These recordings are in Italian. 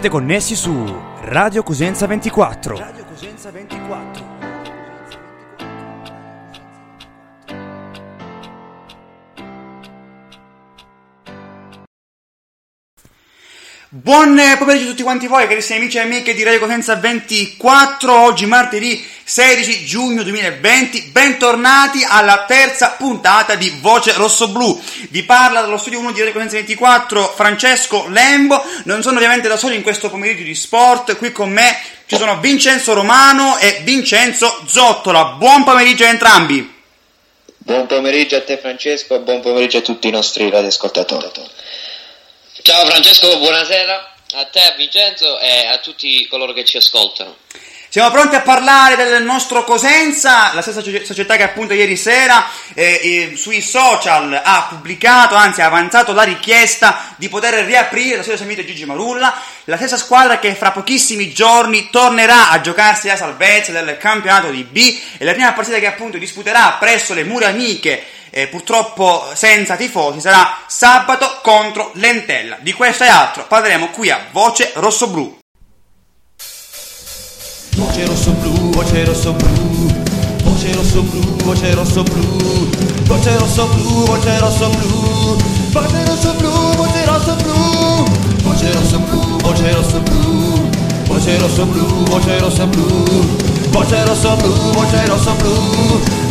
Siete connessi su Radio Cosenza 24. Radio Cosenza 24. Buon pomeriggio a tutti quanti voi, carissimi amici e amiche di Radio Cosenza 24, oggi martedì 16 giugno 2020, bentornati alla terza puntata di Voce Rosso-Blu. Vi parla dallo studio 1 di Radio Cosenza 24 Francesco Lembo, non sono ovviamente da solo in questo pomeriggio di sport, qui con me ci sono Vincenzo Romano e Vincenzo Zottola. Buon pomeriggio a entrambi. Buon pomeriggio a te Francesco e buon pomeriggio a tutti i nostri radioascoltatori. Ciao Francesco, buonasera a te, a Vincenzo e a tutti coloro che ci ascoltano. Siamo pronti a parlare del nostro Cosenza, la stessa società che appunto ieri sera eh, eh, sui social ha pubblicato, anzi ha avanzato la richiesta di poter riaprire la sua samita Gigi Marulla, la stessa squadra che fra pochissimi giorni tornerà a giocarsi la salvezza del campionato di B e la prima partita che appunto disputerà presso le mura amiche eh, purtroppo senza tifosi sarà sabato contro l'Entella. Di questo e altro parleremo qui a Voce Rossoblu. Voce rosso blu, voce rosso blu, voce rosso blu, voce rosso blu, voce rosso blu, voce rosso blu, voce rosso blu, voce rosso blu, voce rosso blu, voce rosso blu, voce rosso blu, voce rosso blu, voce rosso blu, voce rosso blu,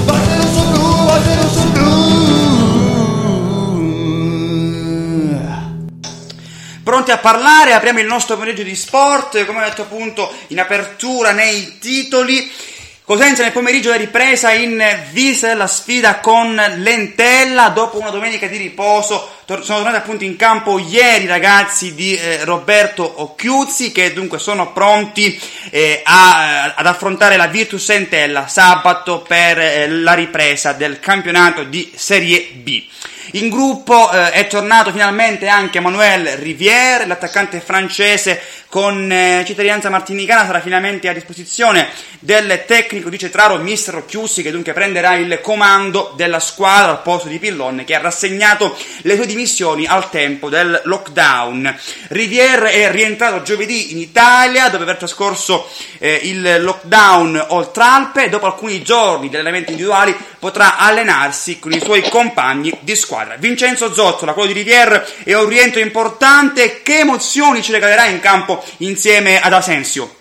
voce rosso blu, voce rosso Pronti a parlare, apriamo il nostro pomeriggio di sport, come ho detto appunto in apertura nei titoli. Cosenza nel pomeriggio è ripresa in vista della sfida con l'Entella dopo una domenica di riposo. Tor- sono tornati appunto in campo ieri i ragazzi di eh, Roberto Occhiuzzi che dunque sono pronti eh, a- ad affrontare la Virtus Entella sabato per eh, la ripresa del campionato di Serie B. In gruppo eh, è tornato finalmente anche Manuel Rivière, l'attaccante francese con eh, cittadinanza martinicana sarà finalmente a disposizione del tecnico di Cetraro Mister Occhiussi che dunque prenderà il comando della squadra al posto di Pillon che ha rassegnato le sue dimissioni al tempo del lockdown. Rivière è rientrato giovedì in Italia dopo aver trascorso eh, il lockdown oltre Alpe e dopo alcuni giorni di allenamenti individuali potrà allenarsi con i suoi compagni di squadra. Vincenzo Zottola, quello di Rivière, è un rientro importante. Che emozioni ci regalerà in campo insieme ad Asensio?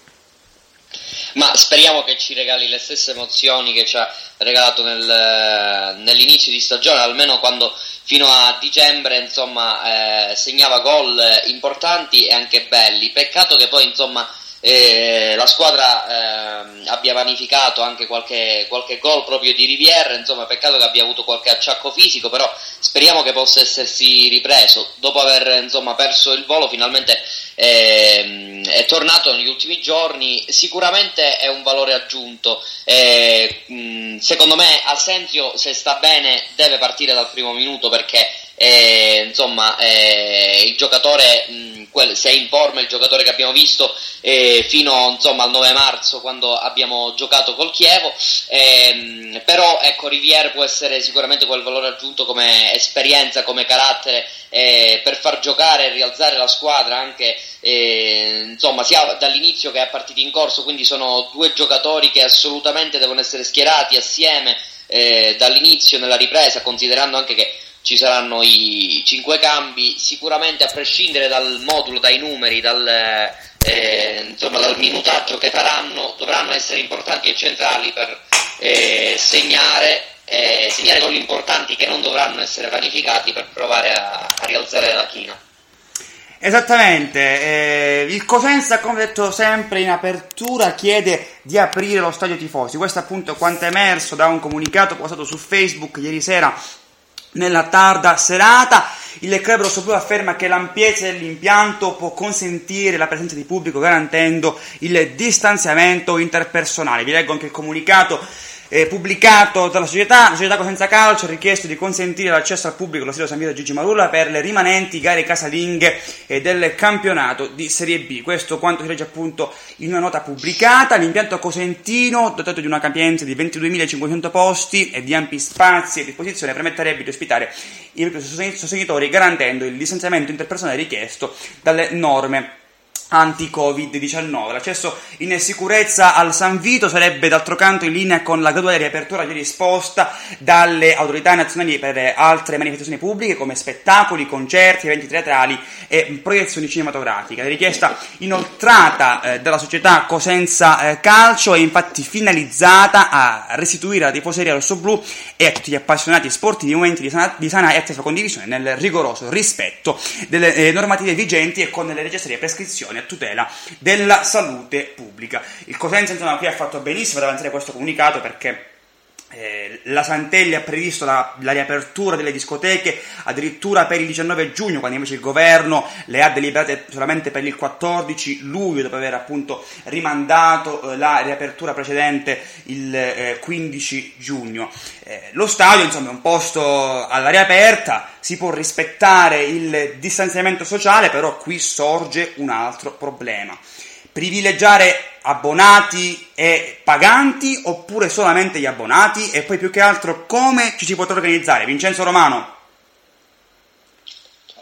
Ma speriamo che ci regali le stesse emozioni che ci ha regalato nel- nell'inizio di stagione, almeno quando fino a dicembre insomma, eh, segnava gol importanti e anche belli. Peccato che poi insomma, eh, la squadra ehm, abbia vanificato anche qualche, qualche gol proprio di Rivière, insomma peccato che abbia avuto qualche acciacco fisico, però speriamo che possa essersi ripreso. Dopo aver insomma, perso il volo finalmente ehm, è tornato negli ultimi giorni, sicuramente è un valore aggiunto. Eh, mh, secondo me Asensio se sta bene deve partire dal primo minuto perché eh, insomma eh, il giocatore mh, quel- se è in forma il giocatore che abbiamo visto eh, fino insomma, al 9 marzo quando abbiamo giocato col Chievo. Ehm, però ecco Rivière può essere sicuramente quel valore aggiunto come esperienza come carattere eh, per far giocare e rialzare la squadra anche eh, insomma sia dall'inizio che a partiti in corso. Quindi sono due giocatori che assolutamente devono essere schierati assieme eh, dall'inizio nella ripresa considerando anche che ci saranno i cinque cambi, sicuramente a prescindere dal modulo, dai numeri, dal, eh, insomma, dal minutaggio che faranno, dovranno essere importanti e centrali per eh, segnare, eh, segnare gol importanti che non dovranno essere vanificati per provare a, a rialzare la china. Esattamente, eh, il Cosenza, come detto sempre in apertura, chiede di aprire lo stadio tifosi. Questo appunto quanto è emerso da un comunicato postato su Facebook ieri sera nella tarda serata. Il club rossoblu afferma che l'ampiezza dell'impianto può consentire la presenza di pubblico garantendo il distanziamento interpersonale. Vi leggo anche il comunicato eh, pubblicato dalla società, la società Cosenza Calcio ha richiesto di consentire l'accesso al pubblico allo stadio San Vito Gigi Marulla per le rimanenti gare casalinghe eh, del campionato di Serie B. Questo quanto si legge appunto in una nota pubblicata. L'impianto cosentino, dotato di una capienza di 22.500 posti e di ampi spazi a disposizione, permetterebbe di ospitare i sostenitori garantendo il distanziamento interpersonale richiesto dalle norme anti-Covid-19. L'accesso in sicurezza al San Vito sarebbe d'altro canto in linea con la graduale riapertura già disposta dalle autorità nazionali per altre manifestazioni pubbliche come spettacoli, concerti, eventi teatrali e proiezioni cinematografiche. La richiesta inoltrata eh, dalla società Cosenza eh, Calcio è infatti finalizzata a restituire alla tifoseria rossoblu e a tutti gli appassionati sportivi momenti di sana, di sana e attesa condivisione nel rigoroso rispetto delle eh, normative vigenti e con le necessarie prescrizioni a tutela della salute pubblica. Il Cosenza insomma qui ha fatto benissimo ad avanzare questo comunicato perché eh, la Santelli ha previsto la, la, riapertura delle discoteche addirittura per il 19 giugno, quando invece il governo le ha deliberate solamente per il 14 luglio, dopo aver appunto rimandato eh, la riapertura precedente il eh, 15 giugno. Eh, lo stadio, insomma, è un posto all'aria aperta, si può rispettare il distanziamento sociale, però qui sorge un altro problema privilegiare abbonati e paganti oppure solamente gli abbonati e poi più che altro come ci si potrà organizzare? Vincenzo Romano.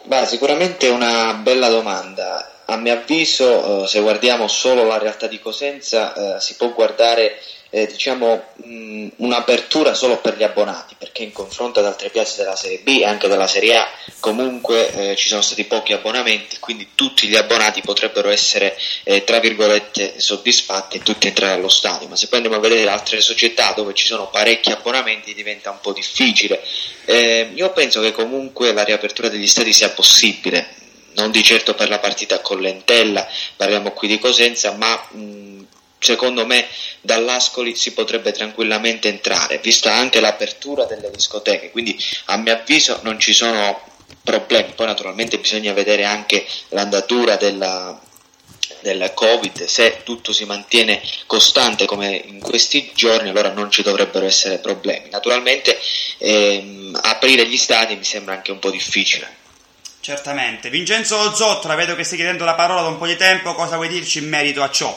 Beh, sicuramente è una bella domanda. A mio avviso, eh, se guardiamo solo la realtà di Cosenza, eh, si può guardare eh, diciamo, mh, un'apertura solo per gli abbonati, perché in confronto ad altre piazze della Serie B e anche della Serie A comunque eh, ci sono stati pochi abbonamenti, quindi tutti gli abbonati potrebbero essere eh, tra virgolette soddisfatti e tutti entrare allo stadio, ma se poi andiamo a vedere altre società dove ci sono parecchi abbonamenti diventa un po' difficile. Eh, io penso che comunque la riapertura degli stadi sia possibile, non di certo per la partita con Lentella, parliamo qui di Cosenza, ma mh, secondo me dall'Ascoli si potrebbe tranquillamente entrare, vista anche l'apertura delle discoteche, quindi a mio avviso non ci sono problemi, poi naturalmente bisogna vedere anche l'andatura della, del Covid, se tutto si mantiene costante come in questi giorni allora non ci dovrebbero essere problemi. Naturalmente ehm, aprire gli stadi mi sembra anche un po' difficile. Certamente. Vincenzo Zottola, vedo che stai chiedendo la parola da un po' di tempo, cosa vuoi dirci in merito a ciò?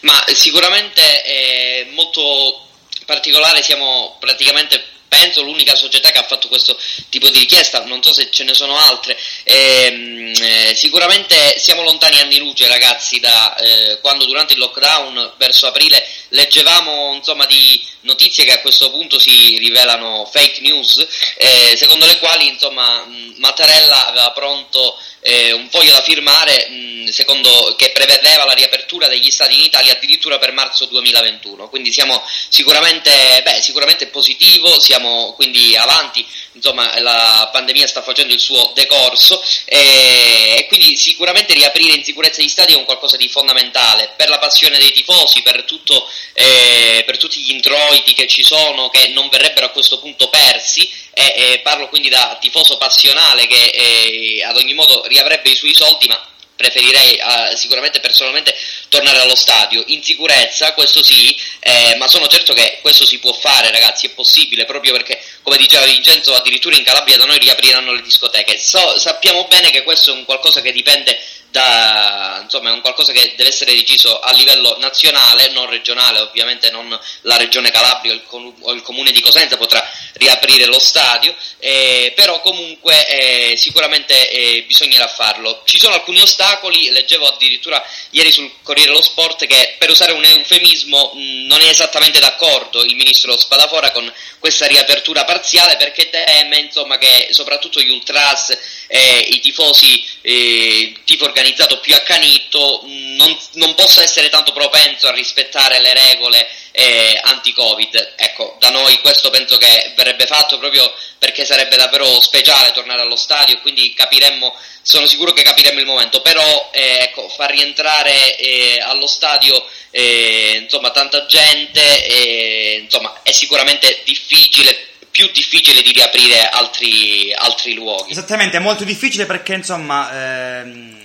Ma sicuramente è molto particolare, siamo praticamente penso l'unica società che ha fatto questo tipo di richiesta, non so se ce ne sono altre. Eh, eh, sicuramente siamo lontani anni luce, ragazzi, da eh, quando durante il lockdown verso aprile leggevamo insomma, di notizie che a questo punto si rivelano fake news, eh, secondo le quali insomma, Mattarella aveva pronto eh, un foglio da firmare mh, secondo, che prevedeva la riapertura degli stati in Italia addirittura per marzo 2021. Quindi siamo sicuramente, beh, sicuramente positivo, siamo quindi avanti, insomma la pandemia sta facendo il suo decorso. E, e quindi sicuramente riaprire in sicurezza gli stadi è un qualcosa di fondamentale per la passione dei tifosi, per, tutto, eh, per tutti gli introiti che ci sono, che non verrebbero a questo punto persi. E, e parlo quindi da tifoso passionale che eh, ad ogni modo riavrebbe i suoi soldi, ma preferirei uh, sicuramente personalmente tornare allo stadio in sicurezza, questo sì, eh, ma sono certo che questo si può fare, ragazzi, è possibile proprio perché, come diceva Vincenzo, addirittura in Calabria da noi riapriranno le discoteche. So, sappiamo bene che questo è un qualcosa che dipende da, insomma, è un qualcosa che deve essere deciso a livello nazionale, non regionale, ovviamente non la regione Calabria o il, comune di Cosenza potrà riaprire lo stadio, eh, però comunque eh, sicuramente eh, bisognerà farlo. Ci sono alcuni ostacoli, leggevo addirittura ieri sul Corriere riaprire lo sport che per usare un eufemismo mh, non è esattamente d'accordo il ministro Spadafora con questa riapertura parziale perché teme insomma, che soprattutto gli ultras e i tifosi eh, tifo organizzato più accanito non, non possa essere tanto propenso a rispettare le regole eh, anti-Covid. Ecco, da noi questo penso che verrebbe fatto proprio perché sarebbe davvero speciale tornare allo stadio, quindi capiremmo, sono sicuro che capiremmo il momento, però eh, ecco, far rientrare eh, allo stadio eh, insomma, tanta gente eh, insomma, è sicuramente difficile più difficile di riaprire altri, altri luoghi. Esattamente, è molto difficile perché insomma ehm,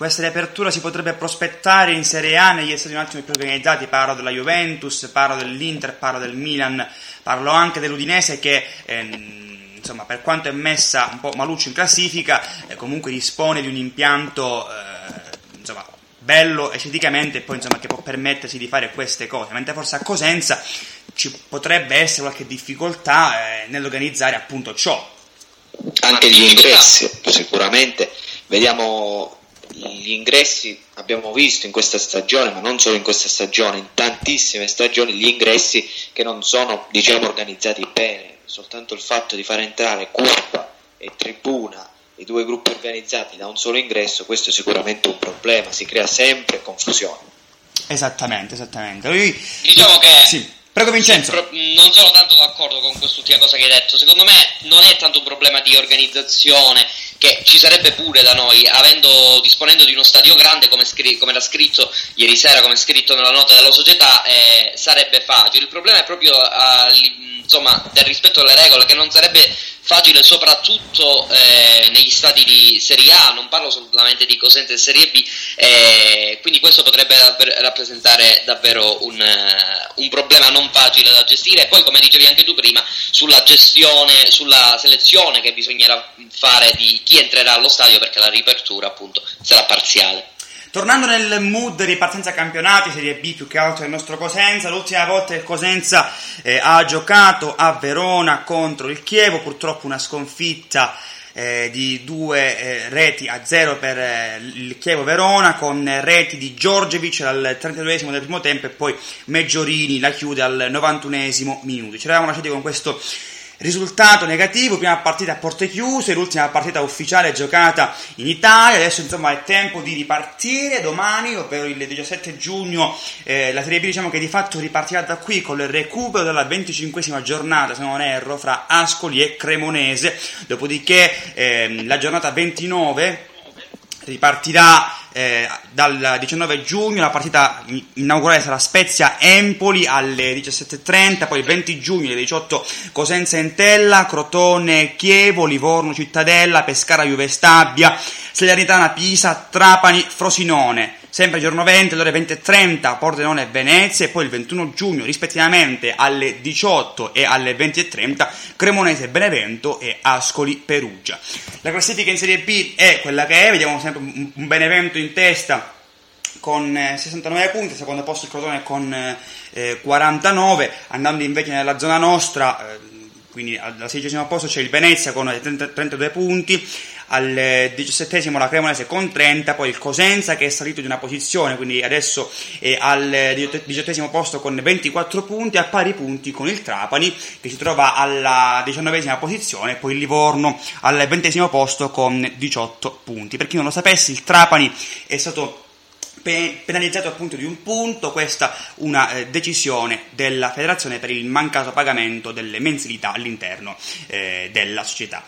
questa riapertura si potrebbe prospettare in Serie A negli stati un attimo più organizzati, parlo della Juventus, parlo dell'Inter, parlo del Milan, parlo anche dell'Udinese che ehm, insomma per quanto è messa un po' maluccio in classifica eh, comunque dispone di un impianto eh, insomma bello esteticamente e poi insomma che può permettersi di fare queste cose, mentre forse a Cosenza ci potrebbe essere qualche difficoltà eh, nell'organizzare appunto ciò. Anche gli ingressi, sicuramente. Vediamo gli ingressi abbiamo visto in questa stagione, ma non solo in questa stagione, in tantissime stagioni gli ingressi che non sono diciamo organizzati bene, soltanto il fatto di far entrare curva e tribuna i due gruppi organizzati da un solo ingresso, questo è sicuramente un problema, si crea sempre confusione. Esattamente, esattamente. Lui... Diciamo che sì. Prego Vincenzo. Non sono tanto d'accordo con quest'ultima cosa che hai detto. Secondo me non è tanto un problema di organizzazione che ci sarebbe pure da noi, avendo, disponendo di uno stadio grande, come, scri- come era scritto ieri sera, come scritto nella nota della società, eh, sarebbe facile. Il problema è proprio uh, insomma, del rispetto alle regole, che non sarebbe facile soprattutto eh, negli stati di Serie A, non parlo solamente di Cosenza e Serie B, eh, quindi questo potrebbe rappresentare davvero un, uh, un, problema non facile da gestire. E poi, come dicevi anche tu prima, sulla gestione, sulla selezione che bisognerà fare di chi entrerà allo stadio perché la riapertura appunto sarà parziale. Tornando nel mood di partenza campionati, Serie B più che altro del nostro Cosenza, l'ultima volta che Cosenza eh, ha giocato a Verona contro il Chievo, purtroppo una sconfitta eh, di due eh, reti a zero per eh, il Chievo Verona con reti di Giorgevic al 32 del primo tempo e poi Meggiorini la chiude al 91 minuto. Ci eravamo lasciati con questo Risultato negativo, prima partita a porte chiuse, l'ultima partita ufficiale giocata in Italia, adesso insomma è tempo di ripartire, domani, ovvero il 17 giugno, eh, la Serie B diciamo che di fatto ripartirà da qui con il recupero della 25esima giornata, se non erro, fra Ascoli e Cremonese, dopodiché eh, la giornata 29 ripartirà eh, dal 19 giugno, la partita inaugurale sarà Spezia-Empoli alle 17.30, poi il 20 giugno alle 18 Cosenza-Entella, Crotone-Chievo, Livorno-Cittadella, Pescara-Juve Stabia, Salernitana-Pisa, Trapani-Frosinone sempre giorno 20 alle ore 20.30 Pordenone e Venezia e poi il 21 giugno rispettivamente alle 18 e alle 20.30 Cremonese Benevento e Ascoli Perugia. La classifica in Serie B è quella che è, vediamo sempre un Benevento in testa con 69 eh, punti, secondo posto il Crotone con eh, 49, andando invece nella zona nostra, eh, quindi al sedicesimo posto c'è il Venezia con 32 punti, al diciassettesimo la Cremonese con 30, poi il Cosenza che è salito di una posizione, quindi adesso è al diciottesimo posto con 24 punti, a pari punti con il Trapani che si trova alla diciannovesima posizione, poi il Livorno al ventesimo posto con 18 punti. Per chi non lo sapesse, il Trapani è stato penalizzato appunto di un punto, questa una eh, decisione della federazione per il mancato pagamento delle mensilità all'interno eh, della società.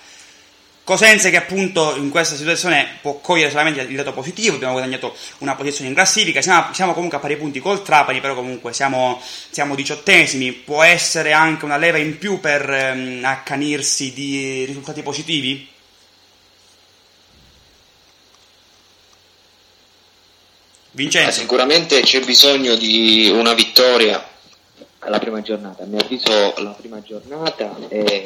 Cosenza che appunto in questa situazione può cogliere solamente il dato positivo, abbiamo guadagnato una posizione in classifica, siamo, siamo comunque a pari punti col Trapani, però comunque siamo, siamo, diciottesimi, può essere anche una leva in più per ehm, accanirsi di risultati positivi? Vincenzo. Ah, sicuramente c'è bisogno di una vittoria alla prima giornata. A mio avviso la prima giornata è,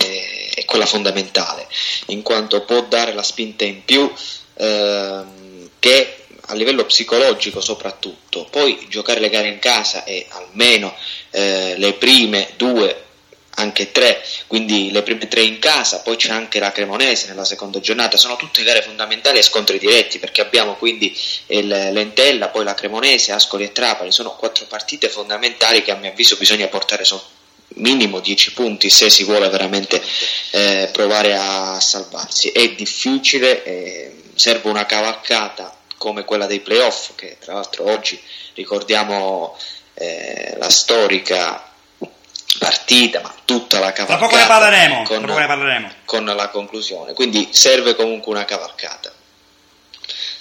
è quella fondamentale, in quanto può dare la spinta in più ehm, che a livello psicologico soprattutto. Poi giocare le gare in casa e almeno eh, le prime due anche tre, quindi le prime tre in casa, poi c'è anche la Cremonese nella seconda giornata, sono tutte gare fondamentali e scontri diretti perché abbiamo quindi il Lentella, poi la Cremonese, Ascoli e Trapani, sono quattro partite fondamentali che a mio avviso bisogna portare su minimo 10 punti se si vuole veramente eh, provare a salvarsi. È difficile, eh, serve una cavalcata come quella dei playoff che tra l'altro oggi ricordiamo eh, la storica partita, ma tutta la cavalcata. Tra poco ne parleremo, con, poco ne parleremo. con la conclusione. Quindi serve comunque una cavalcata.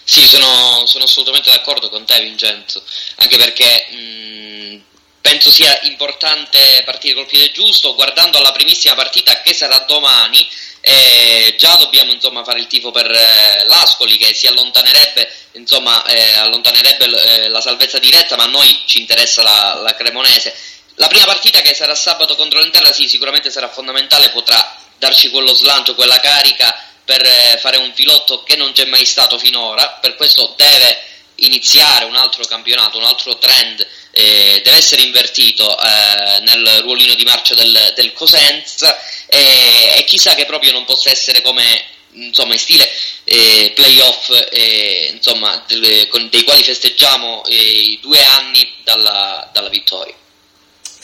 Sì, sono, sono assolutamente d'accordo con te, Vincenzo. Anche perché mh, penso sia importante partire col piede giusto. Guardando alla primissima partita che sarà domani, eh, già dobbiamo insomma, fare il tifo per eh, l'Ascoli che si allontanerebbe, insomma, eh, allontanerebbe eh, la salvezza diretta, ma a noi ci interessa la, la Cremonese. La prima partita che sarà sabato contro l'Interra, sì, sicuramente sarà fondamentale, potrà darci quello slancio, quella carica per eh, fare un filotto che non c'è mai stato finora, per questo deve iniziare un altro campionato, un altro trend, eh, deve essere invertito eh, nel ruolino di marcia del, del Cosenza e chissà che proprio non possa essere come insomma in stile eh, playoff eh, insomma, dei quali festeggiamo eh, i due anni dalla, dalla vittoria.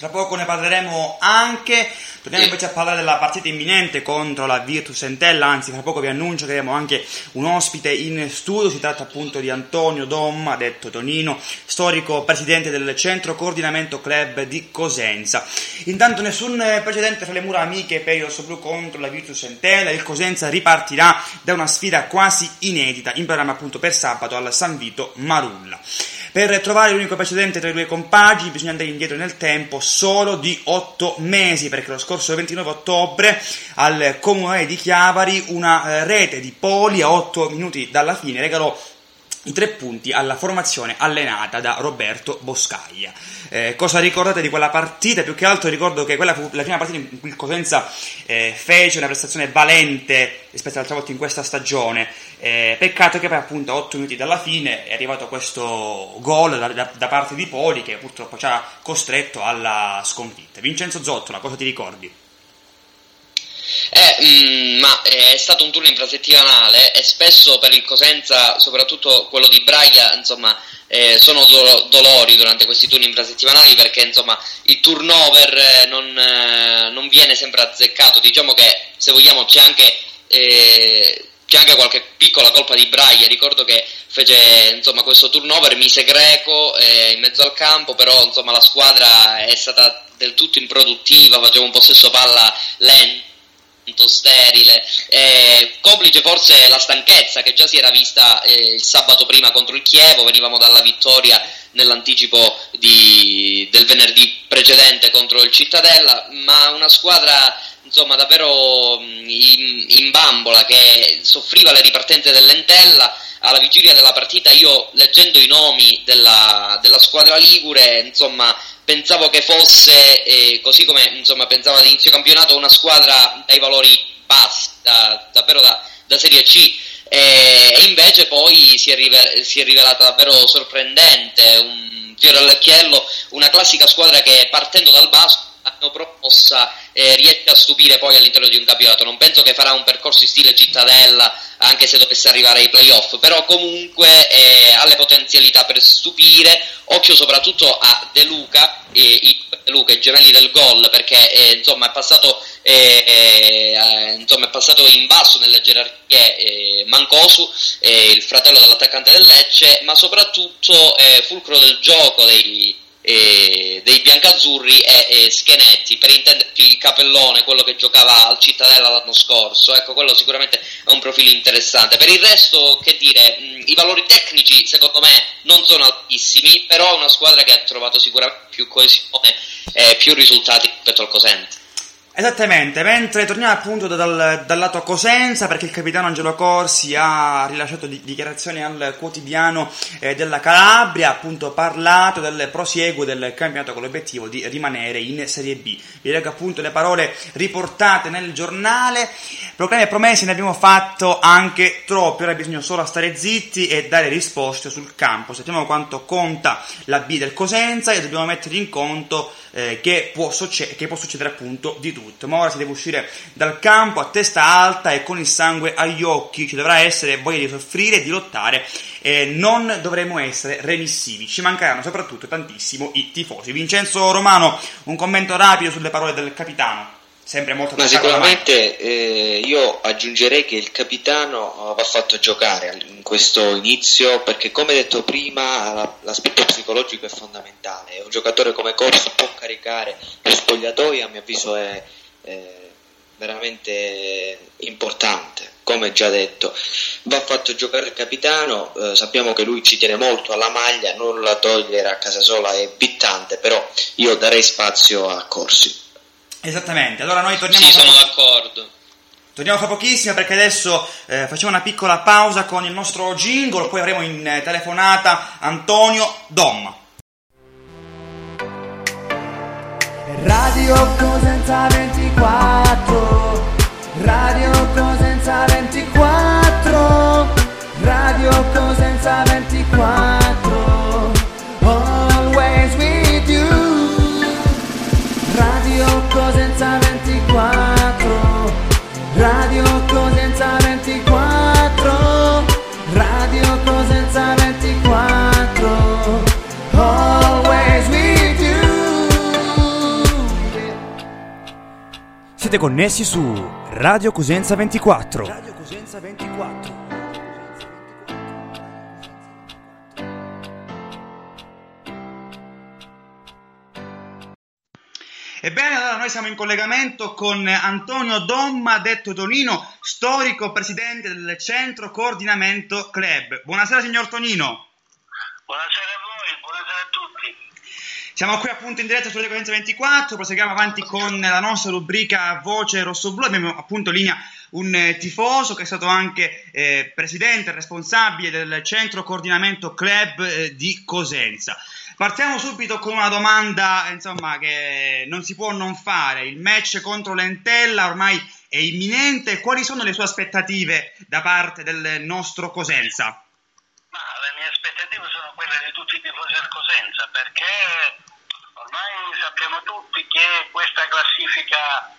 Tra poco ne parleremo anche. Torniamo invece a parlare della partita imminente contro la Virtus Entella, anzi tra poco vi annuncio che avremo anche un ospite in studio, si tratta appunto di Antonio Domma, detto Tonino, storico presidente del centro coordinamento club di Cosenza. Intanto nessun precedente fra le mura amiche per il Rosso Blu contro la Virtus Entella, il Cosenza ripartirà da una sfida quasi inedita in programma appunto per sabato al San Vito Marulla. Per trovare l'unico precedente tra i due compagini bisogna andare indietro nel tempo solo di 8 mesi, perché lo scorso 29 ottobre al Comune di Chiavari una eh, rete di poli a 8 minuti dalla fine regalò i tre punti alla formazione allenata da Roberto Boscaglia. Eh, cosa ricordate di quella partita? Più che altro ricordo che quella fu la prima partita in cui il Cosenza eh, fece una prestazione valente rispetto alle altre volte in questa stagione. Eh, peccato che poi appunto a 8 minuti dalla fine è arrivato questo gol da, da, da parte di Poli che purtroppo ci ha costretto alla sconfitta. Vincenzo Zottola, cosa ti ricordi? Eh, mh, ma è stato un turno infrasettimanale e spesso per il Cosenza, soprattutto quello di Braga, insomma, eh, sono do- dolori durante questi turni infrasettimanali perché insomma il turnover eh, non, eh, non, viene sempre azzeccato. Diciamo che se vogliamo c'è anche, eh, c'è anche qualche piccola colpa di Braga. Ricordo che fece insomma, questo turnover, mise Greco eh, in mezzo al campo, però la squadra è stata del tutto improduttiva, faceva un possesso palla lento sterile, eh, complice forse la stanchezza che già si era vista eh, il sabato prima contro il Chievo, venivamo dalla vittoria nell'anticipo di, del venerdì precedente contro il Cittadella, ma una squadra insomma davvero mm, in, in bambola che soffriva le ripartenze dell'Entella alla vigilia della partita io leggendo i nomi della, della squadra Ligure insomma pensavo che fosse, eh, così come insomma, pensavo all'inizio campionato, una squadra dai valori bassi, da, davvero da, da Serie C. E, e invece poi si è, rive- si è, rivelata davvero sorprendente, un fiore all'occhiello, una classica squadra che partendo dal basso l'anno promossa eh, riesce a stupire poi all'interno di un campionato. Non penso che farà un percorso in stile cittadella, anche se dovesse arrivare ai playoff, però comunque eh, ha le potenzialità per stupire. Occhio soprattutto a De Luca, eh, i De Luca, i gemelli del gol, perché eh, insomma, è passato, eh, eh, insomma, è passato in basso nelle gerarchie Mancosu, il fratello dell'attaccante del Lecce, ma soprattutto fulcro del gioco dei eh, dei biancazzurri è, è Schenetti, per intenderci il capellone, quello che giocava al Cittadella l'anno scorso, ecco quello sicuramente è un profilo interessante. Per il resto, che dire, mh, i valori tecnici secondo me non sono altissimi, però è una squadra che ha trovato sicuramente più coesione e più risultati rispetto al Cosente. Esattamente, mentre torniamo appunto dal, dal, lato Cosenza perché il capitano Angelo Corsi ha rilasciato di, dichiarazioni al quotidiano eh, della Calabria, appunto parlato del prosieguo del campionato con l'obiettivo di rimanere in Serie B. Vi leggo appunto le parole riportate nel giornale, proclami e promesse ne abbiamo fatto anche troppi, ora bisogna solo stare zitti e dare risposte sul campo, sappiamo quanto conta la B del Cosenza e dobbiamo mettere in conto eh, che, può succe- che può succedere appunto di tutto. Ma ora si deve uscire dal campo a testa alta e con il sangue agli occhi, ci dovrà essere voglia di soffrire e di lottare e non dovremo essere remissivi, ci mancheranno soprattutto tantissimo i tifosi. Vincenzo Romano, un commento rapido sulle parole del capitano sempre molto Ma sicuramente eh, io aggiungerei che il capitano va fatto giocare in questo inizio perché come detto prima l'aspetto psicologico è fondamentale. Un giocatore come Corso può caricare lo spogliatoio a mio avviso è, è veramente importante come già detto. Va fatto giocare il capitano eh, sappiamo che lui ci tiene molto alla maglia non la togliere a casa sola è bittante però io darei spazio a Corsi Esattamente, allora noi torniamo... Sì, sono d'accordo. Torniamo fra pochissimo perché adesso eh, facciamo una piccola pausa con il nostro jingle, poi avremo in eh, telefonata Antonio Dom. Radio Cosenza 24 Radio Cosenza 24 Radio Cosenza 24 Siete connessi su Radio Cosenza 24. Radio Cosenza 24. Ebbene, allora noi siamo in collegamento con Antonio Domma, detto Tonino, storico presidente del Centro Coordinamento Club. Buonasera signor Tonino. Buonasera a voi, buonasera a tutti. Siamo qui appunto in diretta sulle Cogenza 24, proseguiamo avanti con la nostra rubrica Voce Rossoblu, abbiamo appunto in linea un eh, tifoso che è stato anche eh, presidente responsabile del Centro Coordinamento Club eh, di Cosenza. Partiamo subito con una domanda insomma, che non si può non fare. Il match contro l'Entella ormai è imminente. Quali sono le sue aspettative da parte del nostro Cosenza? Ma le mie aspettative sono quelle di tutti i tifosi del Cosenza, perché ormai sappiamo tutti che questa classifica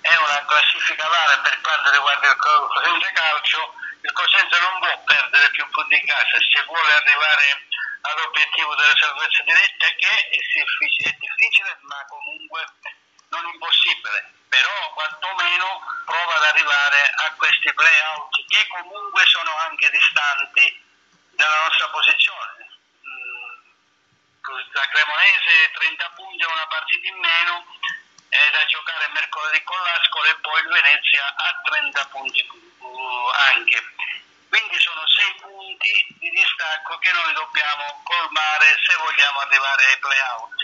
è una classifica vara per quanto riguarda il Co- Cosenza Calcio. Il Cosenza non può perdere più punti in casa se vuole arrivare all'obiettivo della salvezza diretta, che è difficile ma comunque non impossibile. Però quantomeno prova ad arrivare a questi play-out che comunque sono anche distanti dalla nostra posizione. La Cremonese 30 punti a una partita in meno è da giocare mercoledì con l'Ascolo e poi il Venezia a 30 punti uh, anche. Quindi sono 6 punti di distacco che noi dobbiamo colmare se vogliamo arrivare ai playout.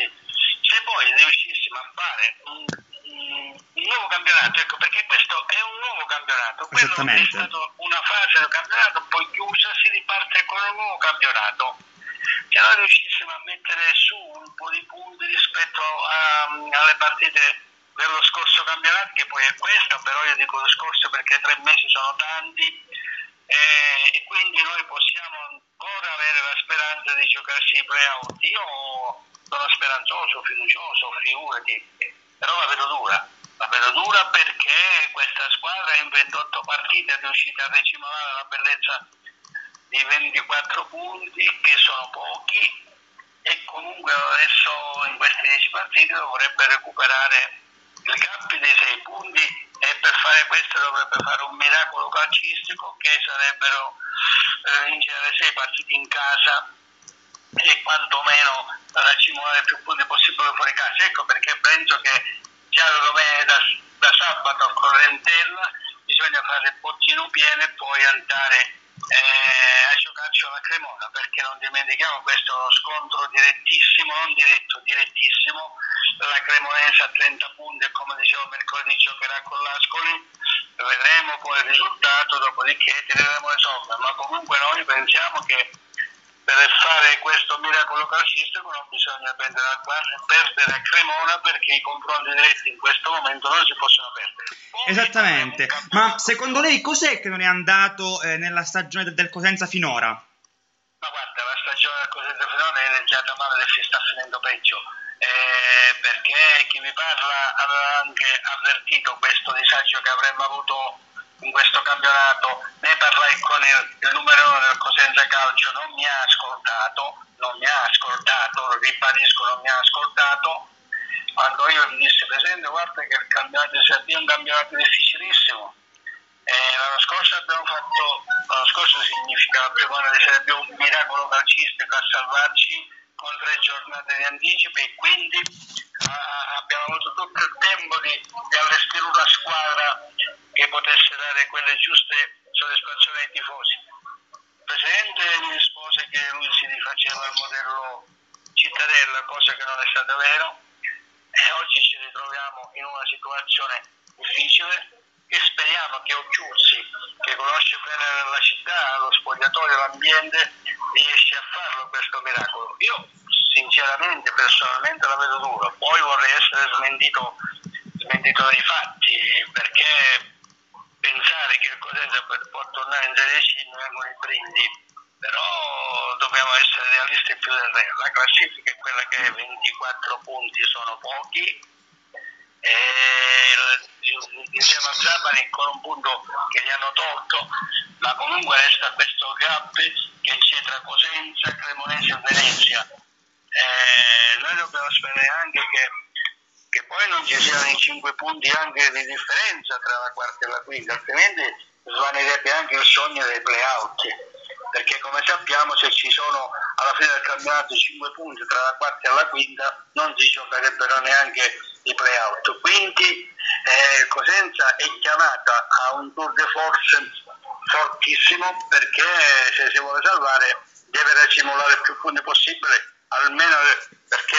Se poi riuscissimo a fare un, un- nuovo campionato, ecco perché questo è un nuovo campionato, quello è stato una fase del campionato, poi chiusa si riparte con un nuovo campionato. Se noi riuscissimo a mettere su un po' di punti rispetto a- alle partite dello scorso campionato, che poi è questa, però io dico lo scorso perché tre mesi sono tanti, eh, e quindi noi possiamo ancora avere la speranza di giocarsi i playout. Io sono speranzoso, fiducioso, figurati, però la vedo dura. La vedo dura perché questa squadra in 28 partite è riuscita a decimare la bellezza di 24 punti, che sono pochi, e comunque adesso in queste 10 partite dovrebbe recuperare il gap dei 6 punti e per fare questo dovrebbe fare un miracolo calcistico che sarebbero eh, vincere 6 partite in casa e quantomeno racimolare più punti possibile fuori casa. Ecco perché penso che già da domenica, da, da sabato con Rentella bisogna fare il bottino pieno e poi andare eh, a giocarci alla Cremona perché non dimentichiamo questo scontro direttissimo, non diretto, direttissimo. La Cremonese a 30 punti e come dicevo mercoledì giocherà con l'Ascoli, vedremo poi il risultato, dopodiché tireremo le somme, ma comunque noi pensiamo che per fare questo miracolo calcistico non bisogna perdere perdere a Cremona perché i confronti diretti in questo momento non si possono perdere. Poi Esattamente. Ma secondo lei cos'è che non è andato eh, nella stagione del- del Cosenza finora? Ma guarda, la stagione del Cosenza Finale è iniziata male e si sta finendo peggio. eh, perché chi mi parla aveva anche avvertito questo disagio che avremmo avuto in questo campionato, ne parlai con il, il numero uno del Cosenza Calcio, non mi ha ascoltato, non mi ha ascoltato, ribadisco, non mi ha ascoltato, quando io gli dissi Presidente guarda che il campionato di Serbia è un campionato difficilissimo, eh, l'anno scorso abbiamo fatto, l'anno scorso significa la prima di Serbia un miracolo calcistico a salvarci con tre giornate di anticipo e quindi uh, abbiamo avuto tutto il tempo di, di, allestire una squadra che potesse dare quelle giuste soddisfazioni ai tifosi. Il Presidente mi rispose che lui si rifaceva il modello cittadella, cosa che non è stata vero, e oggi ci ritroviamo in una situazione difficile e speriamo che Occhiuzzi, che conosce bene la città, lo spogliatoio, l'ambiente, riesce a farlo questo miracolo. Io sinceramente, personalmente la vedo dura, poi vorrei essere smentito, smentito dai fatti, perché pensare che il Cosenza può tornare in Serie C non vengono i brindi, però dobbiamo essere realisti più del re. La classifica è quella che è 24 punti sono pochi, insieme a Trapani con un punto che gli hanno tolto, ma comunque resta questo gap che c'è tra Cosenza, Cremonese e Venezia. Eh, noi dobbiamo sperare anche che, che, poi non ci siano i 5 punti anche di differenza tra la quarta e la quinta, altrimenti svanirebbe anche il sogno dei playout perché come sappiamo se ci sono alla fine del campionato 5 punti tra la quarta e la quinta non si giocherebbero neanche i playout. Quindi eh, Cosenza è chiamata a un tour de force fortissimo perché se si vuole salvare deve racimolare più punti possibile almeno perché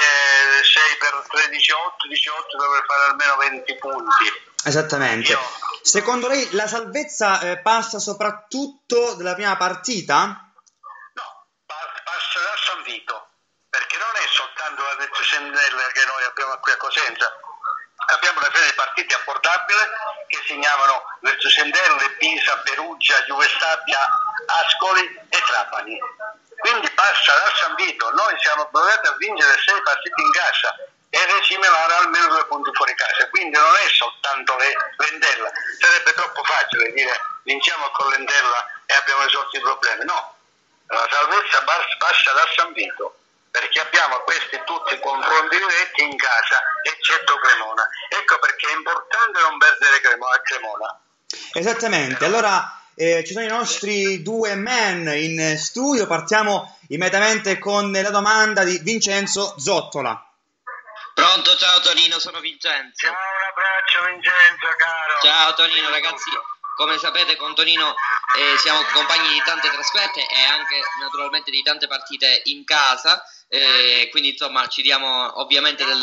6 per 13 8 18 deve fare almeno 20 punti esattamente Io... secondo lei la salvezza eh, passa soprattutto dalla prima partita? no passa da San Vito perché non è soltanto la Vezzo Sendella che noi abbiamo qui a Cosenza abbiamo una serie di partite abbordabili che segnavano verso Sendelle, Pisa, Perugia, Juve Stabia, Ascoli e Trapani. Quindi passa da San Vito, noi siamo provati a vincere sei partite in casa e recimelare almeno due punti fuori casa, quindi non è soltanto le, Lendella, sarebbe troppo facile dire vinciamo con Lendella e abbiamo risolto i problemi, no, la salvezza passa da San Vito perché abbiamo questi tutti confronti diretti in casa, eccetto Cremona. Ecco perché è importante non perdere Cremona. Esattamente, allora eh, ci sono i nostri due men in studio, partiamo immediatamente con la domanda di Vincenzo Zottola. Pronto, ciao Tonino, sono Vincenzo. Ciao, un abbraccio Vincenzo, caro. Ciao Tonino, ragazzi. Come sapete con Tonino eh, siamo compagni di tante trasferte e anche naturalmente di tante partite in casa eh, quindi insomma ci diamo ovviamente del,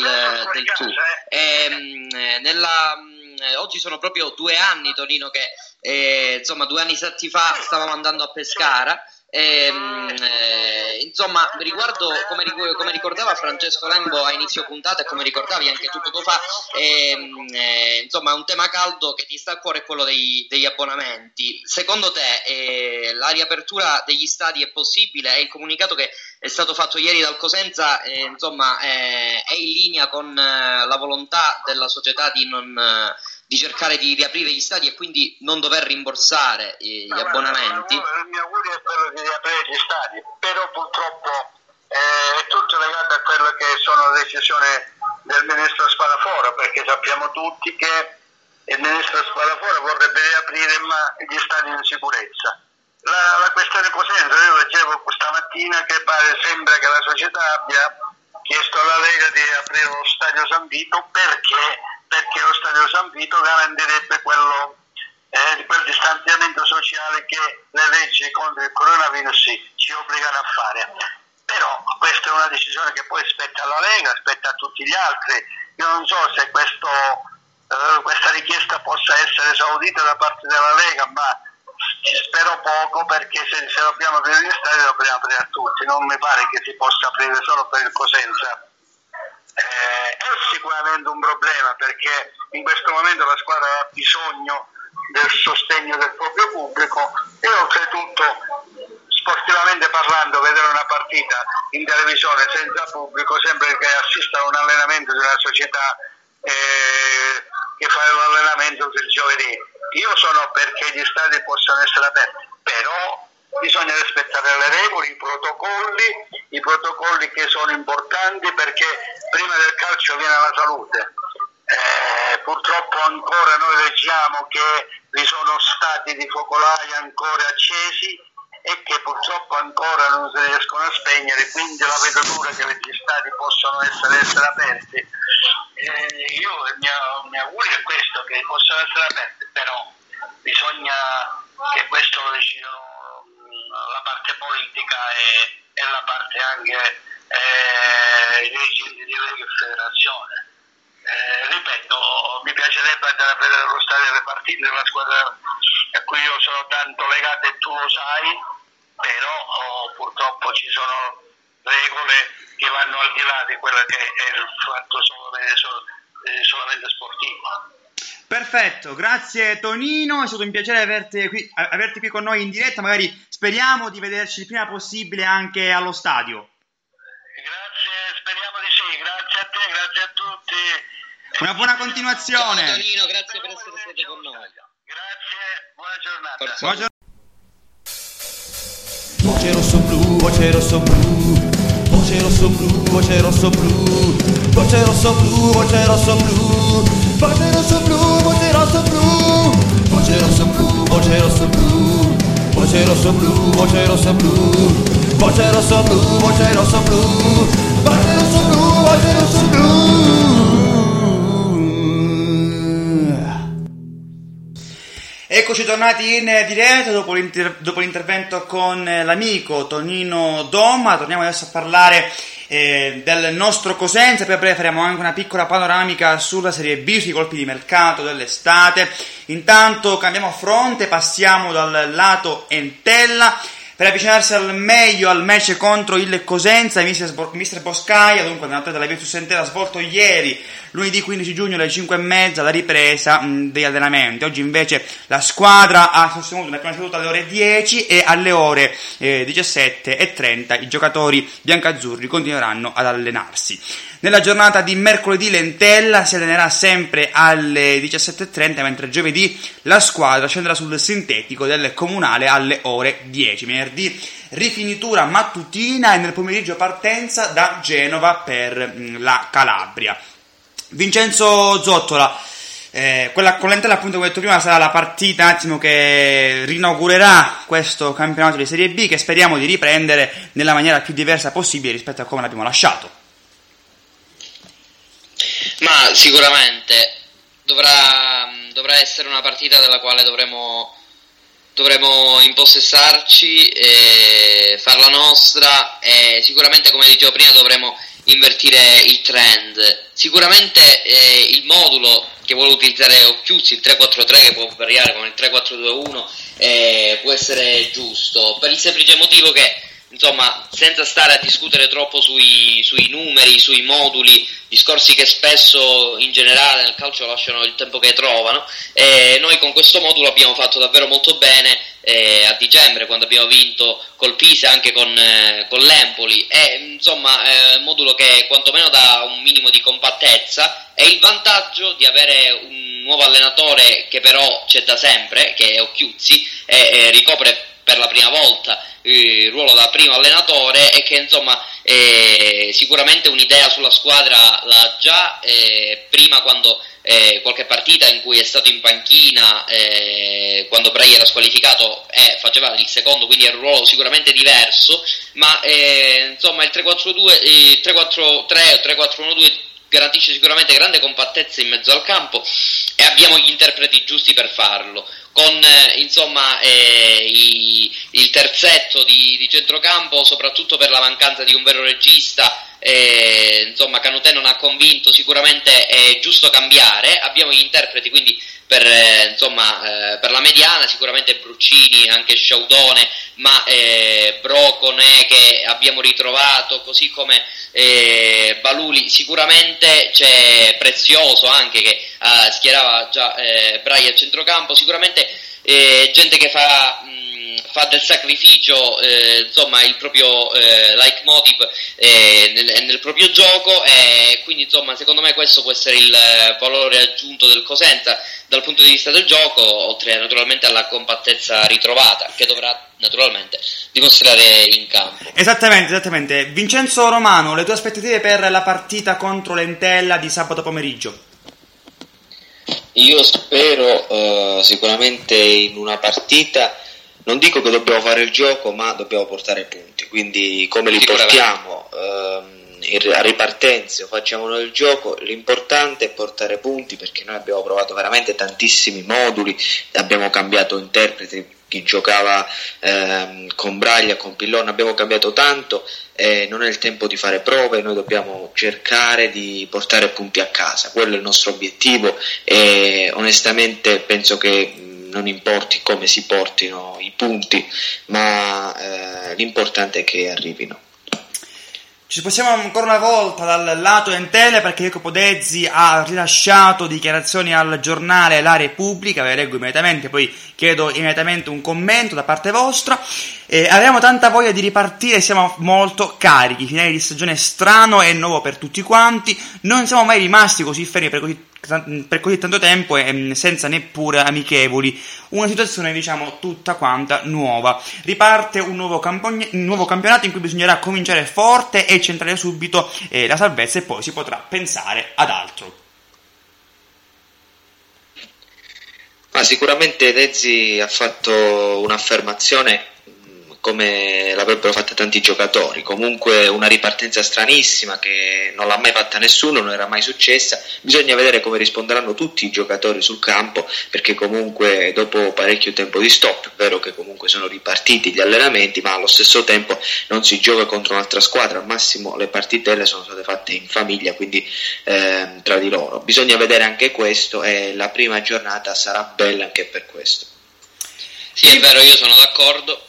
del tu. Ehm, eh, nella, eh, oggi sono proprio due anni Tonino che eh, insomma due anni sette fa stavamo andando a Pescara e, ehm, eh, insomma, riguardo come, come, ricordava Francesco Lembo a inizio puntata e come ricordavi anche tu poco fa, ehm, eh, insomma, un tema caldo che ti sta a cuore è quello dei, degli abbonamenti. Secondo te eh, la riapertura degli stadi è possibile? È il comunicato che è stato fatto ieri dal Cosenza, eh, insomma, è in linea con eh, la volontà della società di non di cercare di riaprire gli stadi e quindi non dover rimborsare gli Ma abbonamenti? Il mio augurio è quello di riaprire gli stadi, però purtroppo eh, è tutto legato a quello che sono le decisioni del ministro Spadafora, perché sappiamo tutti che il ministro Spadafora vorrebbe riaprire ma gli stadi in sicurezza. La, la questione Cosenza, io leggevo stamattina che pare sembra che la società abbia chiesto alla Lega di aprire lo stadio San Vito perché perché lo stadio San Vito garantirebbe quello, eh, quel distanziamento sociale che le leggi contro il coronavirus ci obbligano a fare. Però questa è una decisione che poi spetta alla Lega, spetta a tutti gli altri. Io non so se questo, eh, questa richiesta possa essere esaudita da parte della Lega, ma spero poco perché se, se dobbiamo aprire gli stadi dobbiamo aprire a tutti. Non mi pare che si possa aprire solo per il Cosenza sicuramente un problema perché in questo momento la squadra ha bisogno del sostegno del proprio pubblico e oltretutto sportivamente parlando vedere una partita in televisione senza pubblico sembra che assista a un allenamento di una società eh, che fa l'allenamento il giovedì. Io sono perché gli stadi possano essere aperti, però bisogna rispettare le regole, i protocolli, i protocolli che sono importanti perché prima del calcio viene la salute. Eh, purtroppo ancora noi leggiamo che vi sono stati di focolai ancora accesi e che purtroppo ancora non si riescono a spegnere, quindi la vedo dura che gli stati possano essere, essere aperti. Eh, io il mio, mio augurio è questo, che possano essere aperti, però bisogna che questo lo decidano la parte politica e, e la parte anche eh, dirigenti di Lega Federazione. Eh, ripeto, mi piacerebbe andare a vedere lo stadio delle partite della squadra a cui io sono tanto legato e tu lo sai, però oh, purtroppo ci sono regole che vanno al di là di quello che è il fatto solamente, eh, solamente sportivo. Perfetto, grazie Tonino, è stato un piacere averti qui, averti qui con noi in diretta, magari speriamo di vederci il prima possibile anche allo stadio. Grazie, speriamo di sì, grazie a te, grazie a tutti. Una buona continuazione. Ciao Tonino, grazie per essere stato con noi. Grazie, buona giornata. Forza. Buona giornata. Voce rosso blu, voce rosso blu, voce rosso blu, voce rosso blu, voce rosso blu, voce rosso blu, voce rosso blu, voce rosso blu, voce rosso blu, voce rosso blu, voce rosso blu, voce rosso blu, voce rosso blu. Eccoci tornati in diretta dopo, l'inter- dopo l'intervento con eh, l'amico Tonino Doma. Torniamo adesso a parlare eh, del nostro Cosenza. Poi a breve faremo anche una piccola panoramica sulla Serie B, sui colpi di mercato dell'estate. Intanto cambiamo fronte, passiamo dal lato Entella. Per avvicinarsi al meglio al match contro il Cosenza, mister Boscaia, dunque allenatore della Virtus Entella, ha svolto ieri, lunedì 15 giugno alle 5 e mezza, la ripresa degli allenamenti. Oggi invece la squadra ha sostenuto una prima seduta alle ore 10 e alle ore eh, 17 e 30 i giocatori biancazzurri continueranno ad allenarsi. Nella giornata di mercoledì l'Entella si allenerà sempre alle 17.30, mentre giovedì la squadra scenderà sul sintetico del comunale alle ore 10. Venerdì rifinitura mattutina e nel pomeriggio partenza da Genova per mm, la Calabria. Vincenzo Zottola, eh, quella con l'Entella appunto come ho detto prima sarà la partita attimo che rinaugurerà questo campionato di Serie B che speriamo di riprendere nella maniera più diversa possibile rispetto a come l'abbiamo lasciato. Ma sicuramente dovrà, dovrà essere una partita della quale dovremo, dovremo impossessarci, e farla nostra e sicuramente come dicevo prima dovremo invertire il trend. Sicuramente eh, il modulo che vuole utilizzare Occhiuzzi, il 3-4-3 che può variare con il 3-4-2-1, eh, può essere giusto, per il semplice motivo che insomma, senza stare a discutere troppo sui, sui, numeri, sui moduli, discorsi che spesso in generale nel calcio lasciano il tempo che trovano, eh, noi con questo modulo abbiamo fatto davvero molto bene eh, a dicembre quando abbiamo vinto col Pisa anche con, eh, con l'Empoli, è insomma un modulo che quantomeno dà un minimo di compattezza. E il vantaggio di avere un nuovo allenatore che però c'è da sempre, che è Occhiuzzi, e ricopre per la prima volta il ruolo da primo allenatore e che insomma eh, sicuramente un'idea sulla squadra l'ha già eh, prima quando eh, qualche partita in cui è stato in panchina eh, quando Bray era squalificato eh, faceva il secondo quindi è un ruolo sicuramente diverso ma eh, insomma il 3-4-2 il 3-4-3 o 3-4-1-2 garantisce sicuramente grande compattezza in mezzo al campo e abbiamo gli interpreti giusti per farlo con eh, insomma eh, i, il terzetto di, di, centrocampo soprattutto per la mancanza di un vero regista eh, insomma Canutè non ha convinto sicuramente è giusto cambiare. Abbiamo gli interpreti quindi per, eh, insomma, eh, per la mediana sicuramente Bruccini anche Sciaudone ma eh, Brocone che abbiamo ritrovato così come eh, Baluli. Sicuramente c'è Prezioso anche che eh, schierava già eh, Brai al centrocampo. Sicuramente eh, gente che fa, mh, fa del sacrificio eh, insomma il proprio eh, leitmotiv eh, nel, nel, proprio gioco e quindi insomma secondo me questo può essere il valore aggiunto del Cosenza dal punto di vista del gioco oltre naturalmente alla compattezza ritrovata che dovrà naturalmente dimostrare in campo. Esattamente esattamente. Vincenzo Romano le tue aspettative per la partita contro l'Entella di sabato pomeriggio io spero uh, sicuramente in una partita non dico che dobbiamo fare il gioco, ma dobbiamo portare punti. Quindi, come li portiamo ehm, a ripartenza o facciamo noi il gioco, l'importante è portare punti perché noi abbiamo provato veramente tantissimi moduli, abbiamo cambiato interpreti, chi giocava ehm, con Braglia, con Pillone, abbiamo cambiato tanto, eh, non è il tempo di fare prove, noi dobbiamo cercare di portare punti a casa, quello è il nostro obiettivo e onestamente penso che non importi come si portino i punti, ma eh, l'importante è che arrivino. Ci spostiamo ancora una volta dal lato Entele perché Jacopo Dezzi ha rilasciato dichiarazioni al giornale La Repubblica, ve le leggo immediatamente, poi chiedo immediatamente un commento da parte vostra. Eh, avevamo tanta voglia di ripartire, siamo molto carichi, finale di stagione strano e nuovo per tutti quanti, non siamo mai rimasti così fermi per così per così tanto tempo e mm, senza neppure amichevoli. Una situazione, diciamo, tutta quanta nuova. Riparte un nuovo, campon- un nuovo campionato in cui bisognerà cominciare forte e centrare subito eh, la salvezza e poi si potrà pensare ad altro. Ma sicuramente Dezzi ha fatto un'affermazione come l'avrebbero fatta tanti giocatori. Comunque una ripartenza stranissima che non l'ha mai fatta nessuno, non era mai successa. Bisogna vedere come risponderanno tutti i giocatori sul campo, perché comunque dopo parecchio tempo di stop, è vero che comunque sono ripartiti gli allenamenti, ma allo stesso tempo non si gioca contro un'altra squadra, al massimo le partitelle sono state fatte in famiglia, quindi eh, tra di loro. Bisogna vedere anche questo e la prima giornata sarà bella anche per questo. Sì, è vero, io sono d'accordo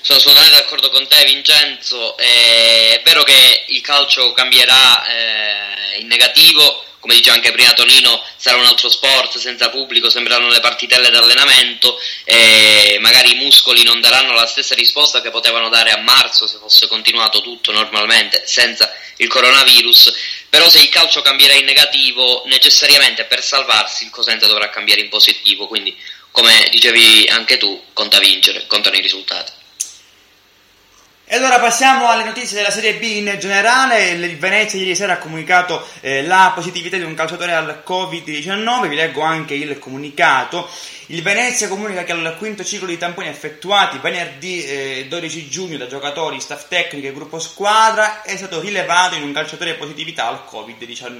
sono assolutamente d'accordo con te Vincenzo, eh, è vero che il calcio cambierà eh, in negativo, come diceva anche prima Tonino, sarà un altro sport senza pubblico, sembreranno le partitelle d'allenamento, eh, magari i muscoli non daranno la stessa risposta che potevano dare a marzo se fosse continuato tutto normalmente senza il coronavirus, però se il calcio cambierà in negativo necessariamente per salvarsi il Cosenza dovrà cambiare in positivo, quindi come dicevi anche tu, conta vincere, contano i risultati. E allora passiamo alle notizie della Serie B in generale. Il Venezia ieri sera ha comunicato eh, la positività di un calciatore al Covid-19. Vi leggo anche il comunicato. Il Venezia comunica che al quinto ciclo di tamponi effettuati venerdì eh, 12 giugno da giocatori, staff tecnico e gruppo squadra è stato rilevato in un calciatore positività al Covid-19.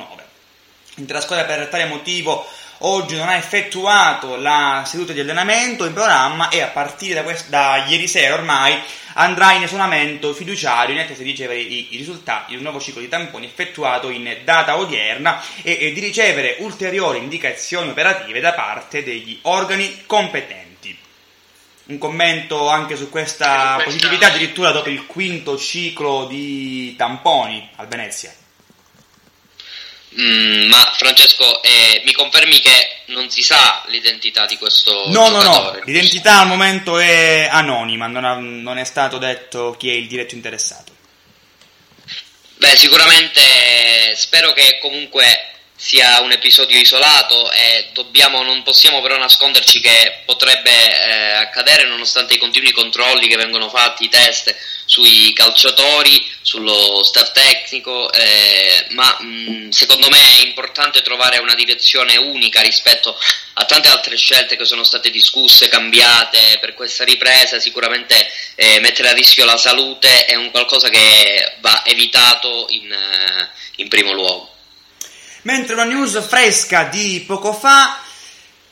L'intera squadra per tale motivo oggi non ha effettuato la seduta di allenamento in programma e a partire da, quest- da ieri sera ormai andrà in isolamento fiduciario in attesa di ricevere i, i risultati di un nuovo ciclo di tamponi effettuato in data odierna e, e di ricevere ulteriori indicazioni operative da parte degli organi competenti. Un commento anche su questa positività addirittura dopo il quinto ciclo di tamponi al Venezia. Mm, ma Francesco, eh, mi confermi che non si sa l'identità di questo no? No, no, l'identità al momento è anonima, non, ha, non è stato detto chi è il diretto interessato. Beh, sicuramente spero che comunque sia un episodio isolato e dobbiamo, non possiamo però nasconderci che potrebbe eh, accadere nonostante i continui controlli che vengono fatti, i test sui calciatori, sullo staff tecnico, eh, ma mh, secondo me è importante trovare una direzione unica rispetto a tante altre scelte che sono state discusse, cambiate per questa ripresa, sicuramente eh, mettere a rischio la salute è un qualcosa che va evitato in, eh, in primo luogo. Mentre una news fresca di poco fa,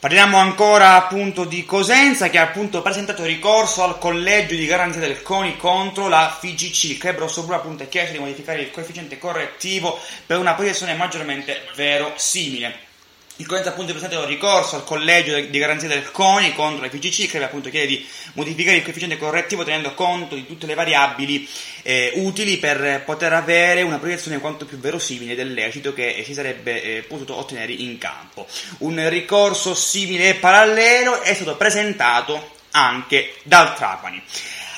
parliamo ancora appunto di Cosenza che ha appunto presentato ricorso al collegio di garanzia del CONI contro la FIGC. Il club rossoblu appunto chiesto di modificare il coefficiente correttivo per una posizione maggiormente verosimile. Il Coenza appunto presentato un ricorso al collegio di garanzia del CONI contro la FGC che appunto chiede di modificare il coefficiente correttivo tenendo conto di tutte le variabili eh, utili per poter avere una proiezione quanto più verosimile dell'esito che si sarebbe eh, potuto ottenere in campo. Un ricorso simile e parallelo è stato presentato anche dal Trapani.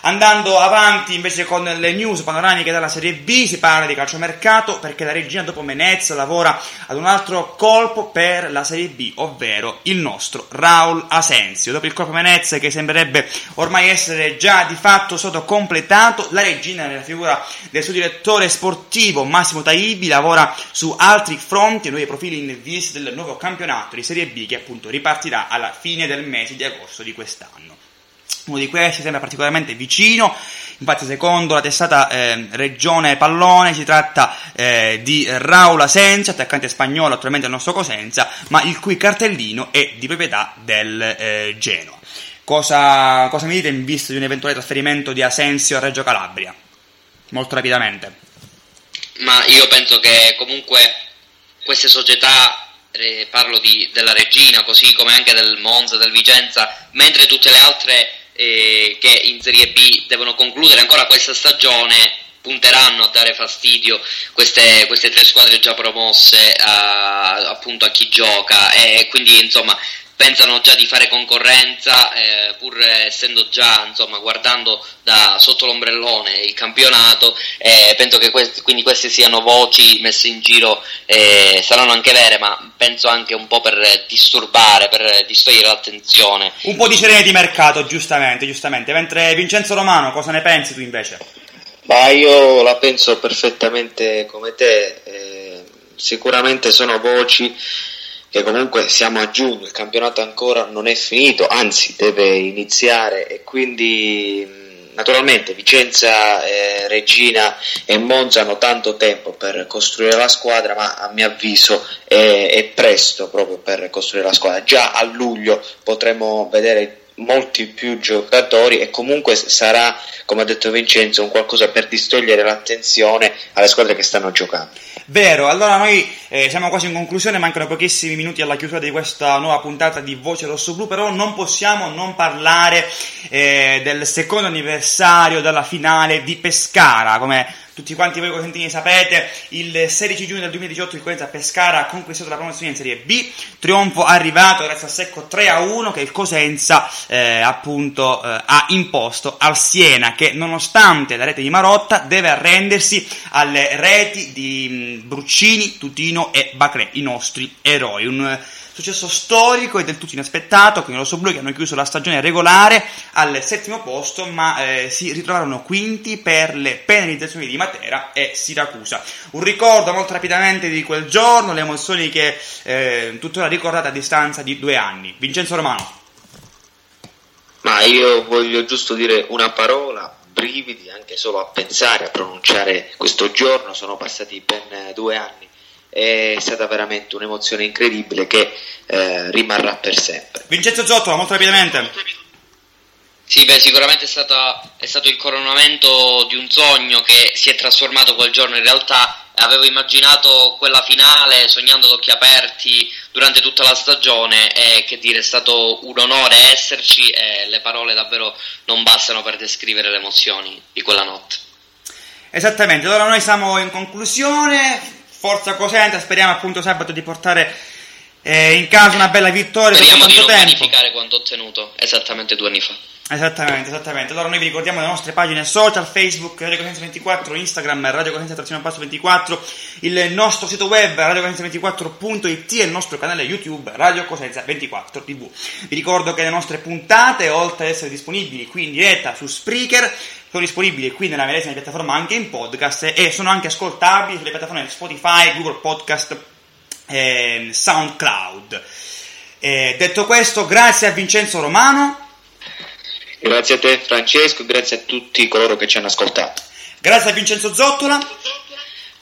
Andando avanti invece con le news panoramiche della Serie B, si parla di calciomercato perché la regina dopo Menez lavora ad un altro colpo per la Serie B, ovvero il nostro Raul Asensio. Dopo il colpo Menez che sembrerebbe ormai essere già di fatto stato completato, la regina nella figura del suo direttore sportivo Massimo Taibi lavora su altri fronti e nuovi profili in vista del nuovo campionato di Serie B che appunto ripartirà alla fine del mese di agosto di quest'anno. Uno di questi sembra particolarmente vicino, infatti secondo la testata eh, Regione Pallone si tratta eh, di Raul Asenza, attaccante spagnolo attualmente al nostro Cosenza, ma il cui cartellino è di proprietà del eh, Genoa. Cosa, cosa mi dite in vista di un eventuale trasferimento di Asensio a Reggio Calabria? Molto rapidamente. Ma io penso che comunque queste società eh, parlo di, della Regina, così come anche del Monza, del Vicenza, mentre tutte le altre eh, che in Serie B devono concludere ancora questa stagione punteranno a dare fastidio queste, queste tre squadre già promosse a, appunto a chi gioca. E quindi insomma pensano già di fare concorrenza, eh, pur essendo già, insomma, guardando da sotto l'ombrellone il campionato, eh, penso che quest- quindi queste siano voci messe in giro, eh, saranno anche vere, ma penso anche un po' per disturbare, per distogliere l'attenzione. Un po' di serene di mercato, giustamente, giustamente. Mentre Vincenzo Romano, cosa ne pensi tu invece? Ma io la penso perfettamente come te, eh, sicuramente sono voci che comunque siamo a giugno, il campionato ancora non è finito, anzi deve iniziare e quindi naturalmente Vicenza, eh, Regina e Monza hanno tanto tempo per costruire la squadra, ma a mio avviso è, è presto proprio per costruire la squadra. Già a luglio potremo vedere molti più giocatori e comunque sarà, come ha detto Vincenzo, un qualcosa per distogliere l'attenzione alle squadre che stanno giocando. Vero, allora noi eh, siamo quasi in conclusione, mancano pochissimi minuti alla chiusura di questa nuova puntata di Voce Rosso Blu, però non possiamo non parlare eh, del secondo anniversario della finale di Pescara, come tutti quanti voi cosentini sapete, il 16 giugno del 2018 il Cosenza Pescara ha conquistato la promozione in Serie B, trionfo arrivato grazie a secco 3 a 1 che il Cosenza eh, appunto eh, ha imposto al Siena che nonostante la rete di Marotta deve arrendersi alle reti di mh, Bruccini, Tutino e Bacré, i nostri eroi. Un, Successo storico e del tutto inaspettato con i rossoblù che hanno chiuso la stagione regolare al settimo posto, ma eh, si ritrovarono quinti per le penalizzazioni di Matera e Siracusa. Un ricordo molto rapidamente di quel giorno, le emozioni che eh, tuttora ricordate a distanza di due anni. Vincenzo Romano. Ma io voglio giusto dire una parola, brividi anche solo a pensare, a pronunciare questo giorno, sono passati ben due anni è stata veramente un'emozione incredibile che eh, rimarrà per sempre. Vincenzo Zottola, molto rapidamente. Sì, beh, sicuramente è, stata, è stato il coronamento di un sogno che si è trasformato quel giorno in realtà. Avevo immaginato quella finale sognando ad occhi aperti durante tutta la stagione e che dire, è stato un onore esserci e le parole davvero non bastano per descrivere le emozioni di quella notte. Esattamente, allora noi siamo in conclusione, Forza Cosenza, speriamo appunto sabato di portare eh, in casa una bella vittoria. Speriamo di non tempo. vanificare quanto ottenuto esattamente due anni fa. Esattamente, esattamente. Allora noi vi ricordiamo le nostre pagine social, Facebook, Radio Cosenza 24, Instagram, Radio Cosenza 24, il nostro sito web, radiocosenza24.it e il nostro canale YouTube, Radio Cosenza 24 TV. Vi ricordo che le nostre puntate, oltre ad essere disponibili qui in diretta su Spreaker, sono disponibili qui nella medesima piattaforma anche in podcast e sono anche ascoltabili sulle piattaforme Spotify, Google Podcast e SoundCloud. E detto questo, grazie a Vincenzo Romano. Grazie a te Francesco, grazie a tutti coloro che ci hanno ascoltato. Grazie a Vincenzo Zottola.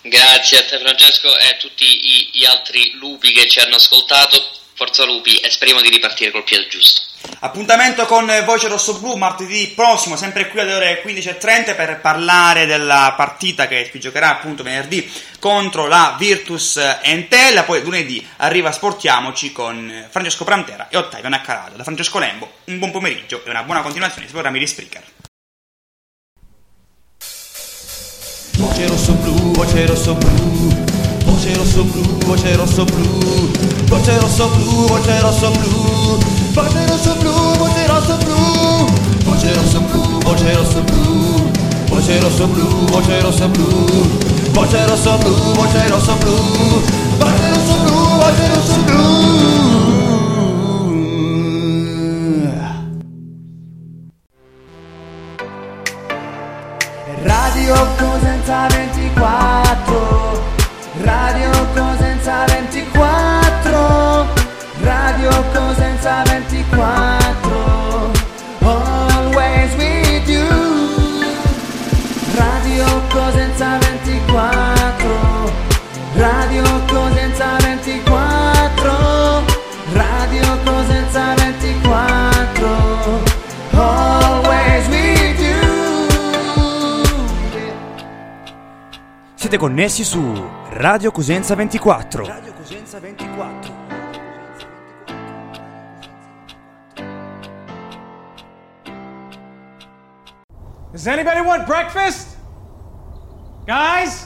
Grazie a te Francesco e a tutti gli altri lupi che ci hanno ascoltato. Forza lupi e speriamo di ripartire col piede giusto. Appuntamento con Voce Rosso Blu martedì prossimo, sempre qui alle ore 15.30 per parlare della partita che si giocherà appunto venerdì contro la Virtus Entella. Poi lunedì arriva Sportiamoci con Francesco Prantera e Ottavio Naccarado. Da Francesco Lembo, un buon pomeriggio e una buona continuazione sui programmi di Spreaker. Voce rosso blu, voce rosso blu, voce rosso blu, voce rosso blu, voce rosso blu, voce rosso blu, Voce rosso blu, voce rosso blu. Voce rosso blu, voce rosso blu. Voce rosso blu, voce rosso blu. Voce rosso blu, voce rosso blu. Voce rosso blu, voce rosso blu. Radio Cosenza 24 Radio Cosenza 24 Radio Cosenza 24 Radio Cosenza 24 Radio Cosenza 24 Always with you Siete connessi su Radio Cosenza 24. Radio Cosenza 24. Does anybody want breakfast? Guys,